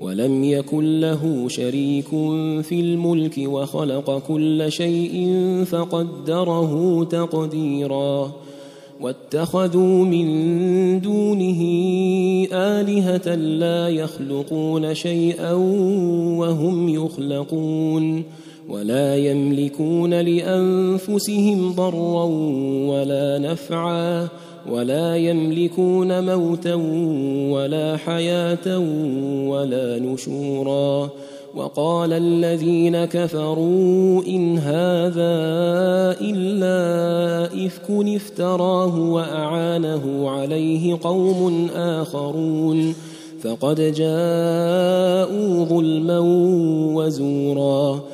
ولم يكن له شريك في الملك وخلق كل شيء فقدره تقديرا. واتخذوا من دونه آلهة لا يخلقون شيئا وهم يخلقون ولا يملكون لأنفسهم ضرا ولا نفعا. ولا يملكون موتا ولا حياة ولا نشورا. وقال الذين كفروا إن هذا إلا إفك افتراه وأعانه عليه قوم آخرون. فقد جاءوا ظلما وزورا.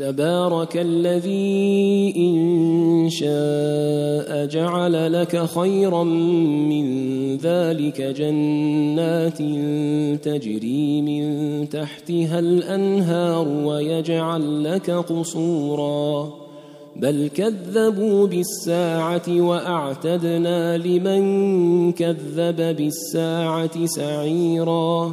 تبارك الذي إن شاء جعل لك خيرا من ذلك جنات تجري من تحتها الأنهار ويجعل لك قصورا. بل كذبوا بالساعة وأعتدنا لمن كذب بالساعة سعيرا.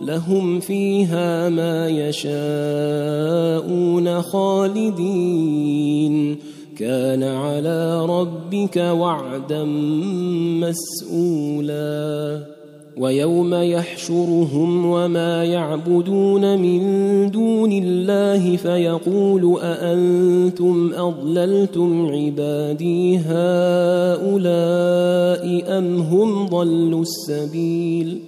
لهم فيها ما يشاءون خالدين. كان على ربك وعدا مسؤولا. ويوم يحشرهم وما يعبدون من دون الله فيقول أأنتم أضللتم عبادي هؤلاء أم هم ضلوا السبيل ۖ؟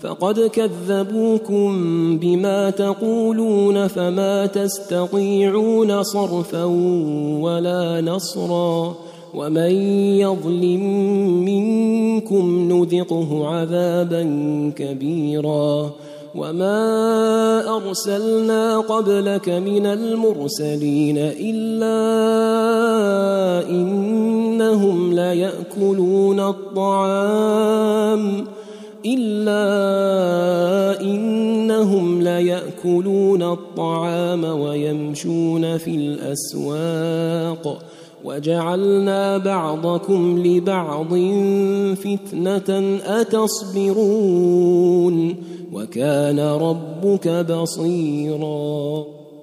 فقد كذبوكم بما تقولون فما تستطيعون صرفا ولا نصرا ومن يظلم منكم نذقه عذابا كبيرا وما أرسلنا قبلك من المرسلين إلا إنهم ليأكلون الطعام إلا إنهم ليأكلون الطعام ويمشون في الأسواق. وجعلنا بعضكم لبعض فتنة أتصبرون. وكان ربك بصيرا.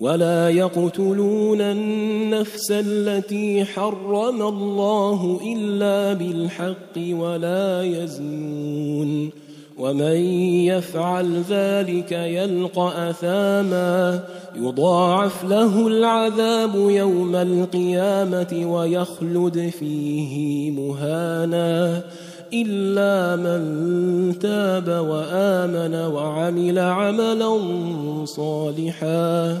ولا يقتلون النفس التي حرم الله إلا بالحق ولا يزنون ومن يفعل ذلك يلقى أثاما يضاعف له العذاب يوم القيامة ويخلد فيه مهانا إلا من تاب وآمن وعمل عملا صالحا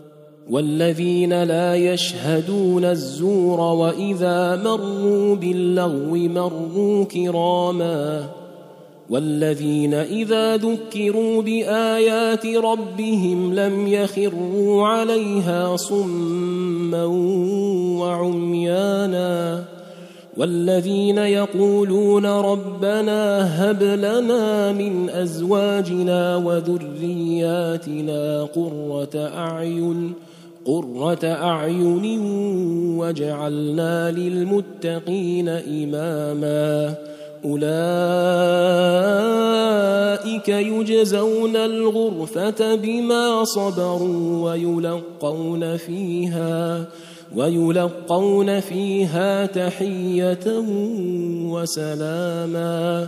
والذين لا يشهدون الزور وإذا مروا باللغو مروا كراما والذين إذا ذكروا بآيات ربهم لم يخروا عليها صما وعميانا والذين يقولون ربنا هب لنا من أزواجنا وذرياتنا قرة أعين قرة أعين وجعلنا للمتقين إماما. أولئك يجزون الغرفة بما صبروا ويلقون فيها ويلقون فيها تحية وسلاما.